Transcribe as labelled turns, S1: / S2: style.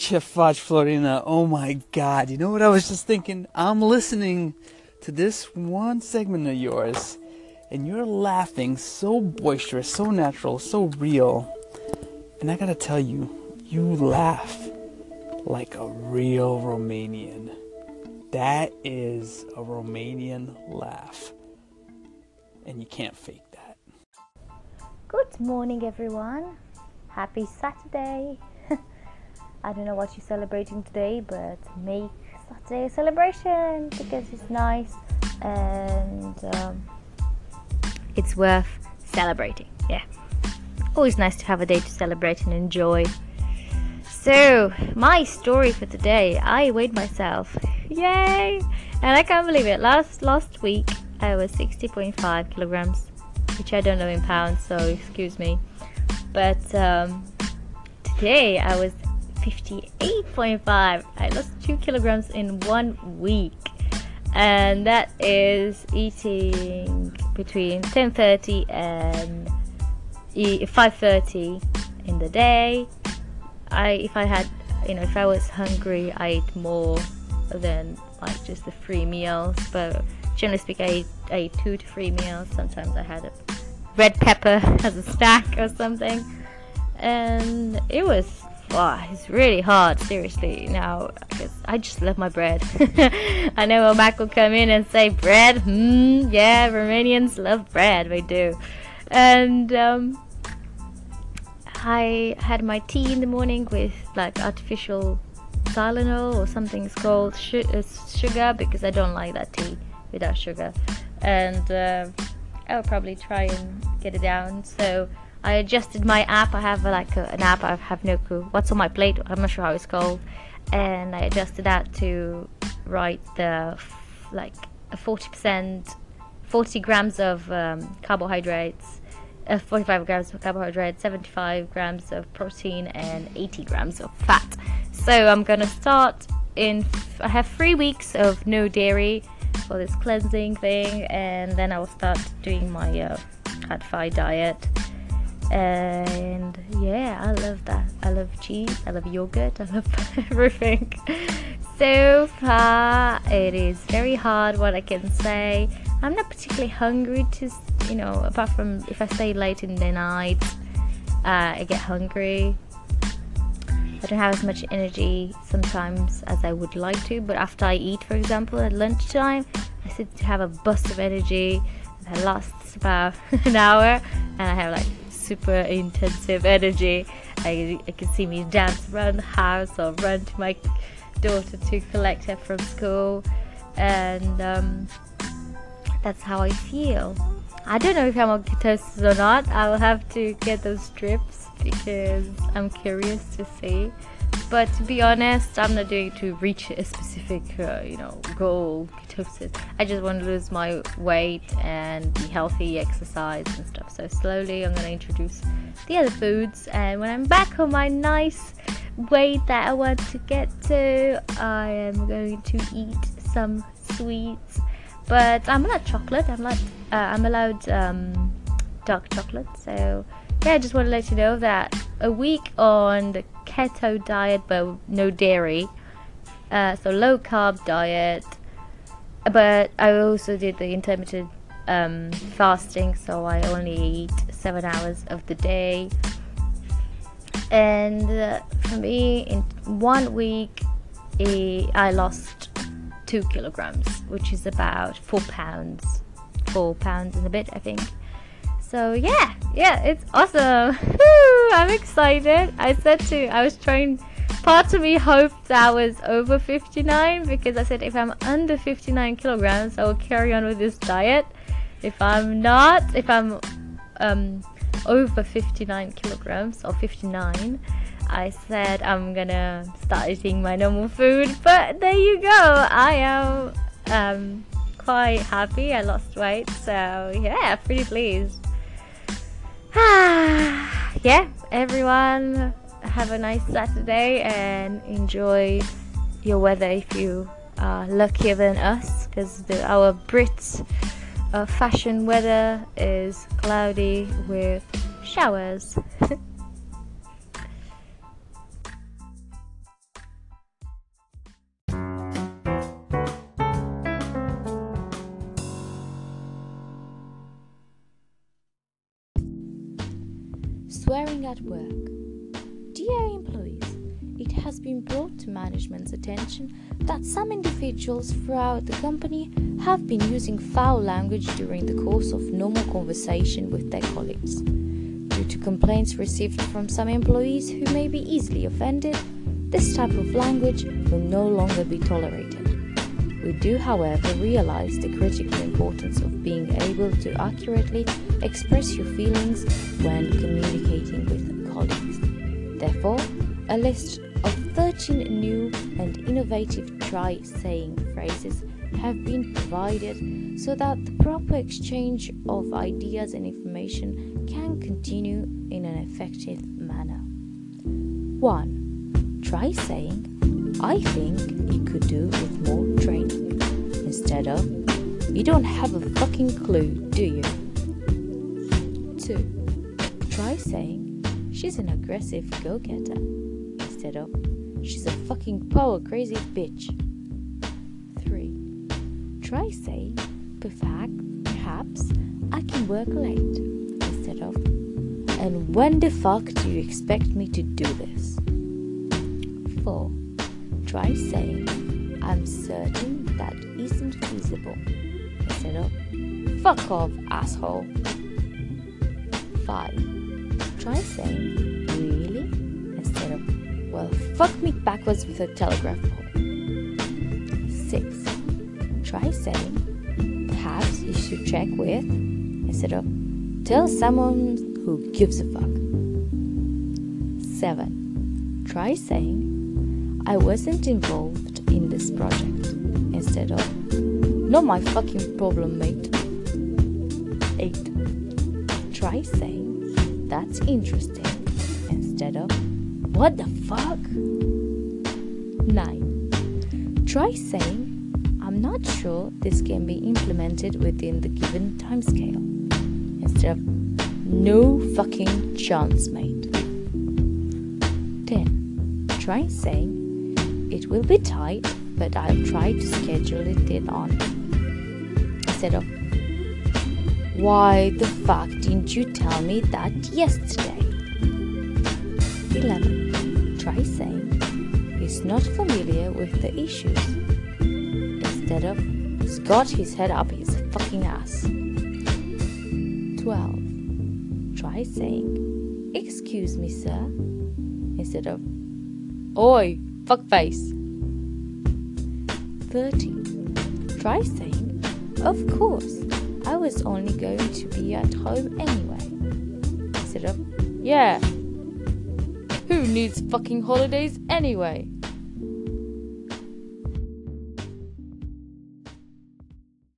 S1: Chefaj Florina. Oh my god, you know what I was just thinking? I'm listening to this one segment of yours, and you're laughing so boisterous, so natural, so real. And I gotta tell you, you laugh like a real Romanian. That is a Romanian laugh. And you can't fake that.
S2: Good morning, everyone. Happy Saturday. I don't know what you're celebrating today, but make Saturday a celebration because it's nice and um, it's worth celebrating. Yeah. Always nice to have a day to celebrate and enjoy. So, my story for today, I weighed myself. Yay! And I can't believe it. Last last week I was 60.5 kilograms, which I don't know in pounds, so excuse me. But um, today I was 58.5. I lost 2 kilograms in one week. And that is eating between 10:30 and 5:30 in the day I if I had you know if I was hungry I ate more than like just the three meals but generally speaking I ate, I ate two to three meals sometimes I had a red pepper as a snack or something and it was wow, it's really hard, seriously. Now, because I just love my bread. I know Mac will come in and say, bread? Hmm, yeah, Romanians love bread, we do. And um, I had my tea in the morning with like artificial xylitol or something it's called uh, sugar because I don't like that tea without sugar and uh, I'll probably try and get it down so I adjusted my app I have like a, an app I have no clue what's on my plate I'm not sure how it's called and I adjusted that to write the like 40% 40 grams of um, carbohydrates uh, 45 grams of carbohydrate, 75 grams of protein, and 80 grams of fat. So I'm gonna start in. I have three weeks of no dairy for this cleansing thing, and then I will start doing my uh, cat-fi diet. And yeah, I love that. I love cheese. I love yogurt. I love everything. So far, it is very hard. What I can say. I'm not particularly hungry to you know, apart from if I stay late in the night, uh, I get hungry. I don't have as much energy sometimes as I would like to, but after I eat, for example, at lunchtime, I seem to have a burst of energy that lasts about an hour, and I have like super intensive energy. I, I can see me dance around the house or run to my daughter to collect her from school, and um, that's how I feel. I don't know if I'm on ketosis or not. I'll have to get those strips because I'm curious to see. But to be honest, I'm not doing it to reach a specific, uh, you know, goal. I just want to lose my weight and be healthy, exercise and stuff. So slowly, I'm gonna introduce the other foods, and when I'm back on my nice weight that I want to get to, I am going to eat some sweets but I'm allowed chocolate. I'm allowed. Uh, I'm allowed um, dark chocolate. So yeah, I just want to let you know that a week on the keto diet, but no dairy. Uh, so low carb diet. But I also did the intermittent um, fasting, so I only eat seven hours of the day. And uh, for me, in one week, I lost two kilograms, which is about four pounds, four pounds and a bit, I think. So yeah, yeah, it's awesome. I'm excited. I said to, I was trying. Part of me hoped I was over 59 because I said if I'm under 59 kilograms, I will carry on with this diet. If I'm not, if I'm um, over 59 kilograms or 59, I said I'm gonna start eating my normal food, but there you go. I am um, quite happy. I lost weight, so yeah, pretty pleased. yeah, everyone, have a nice Saturday and enjoy your weather if you are luckier than us, because our Brits uh, fashion weather is cloudy with showers. Swearing at work. Dear employees, it has been brought to management's attention that some individuals throughout the company have been using foul language during the course of normal conversation with their colleagues. Due to complaints received from some employees who may be easily offended, this type of language will no longer be tolerated. We do, however, realize the critical importance of being able to accurately express your feelings when communicating with colleagues. Therefore, a list of 13 new and innovative try saying phrases have been provided so that the proper exchange of ideas and information can continue in an effective manner. 1. Try saying, I think you could do with more training. Instead of, you don't have a fucking clue, do you? 2. Try saying, she's an aggressive go getter. Instead of, she's a fucking power crazy bitch. 3. Try saying, perhaps, perhaps I can work late. Instead of, and when the fuck do you expect me to do this? 4. Try saying, I'm certain that isn't feasible. Instead of, fuck off, asshole. 5. Try saying, really? Instead of, well, fuck me backwards with a telegraph pole. 6. Try saying, perhaps you should check with, instead of, oh, tell someone who gives a fuck. 7. Try saying, I wasn't involved in this project. Instead of, oh, not my fucking problem, mate. 8. Try saying, that's interesting. Instead of, what the fuck? 9. Try saying, I'm not sure this can be implemented within the given timescale. Instead of, no fucking chance, mate. 10. Try saying, it will be tight, but I'll try to schedule it in on. Instead of, why the fuck didn't you tell me that yesterday? 11. Try saying, he's not familiar with the issues. Instead of, he's got his head up his fucking ass. 12. Try saying, excuse me, sir. Instead of, oi, fuckface. 13. Try saying, Of course, I was only going to be at home anyway. Instead of, Yeah. Who needs fucking holidays anyway?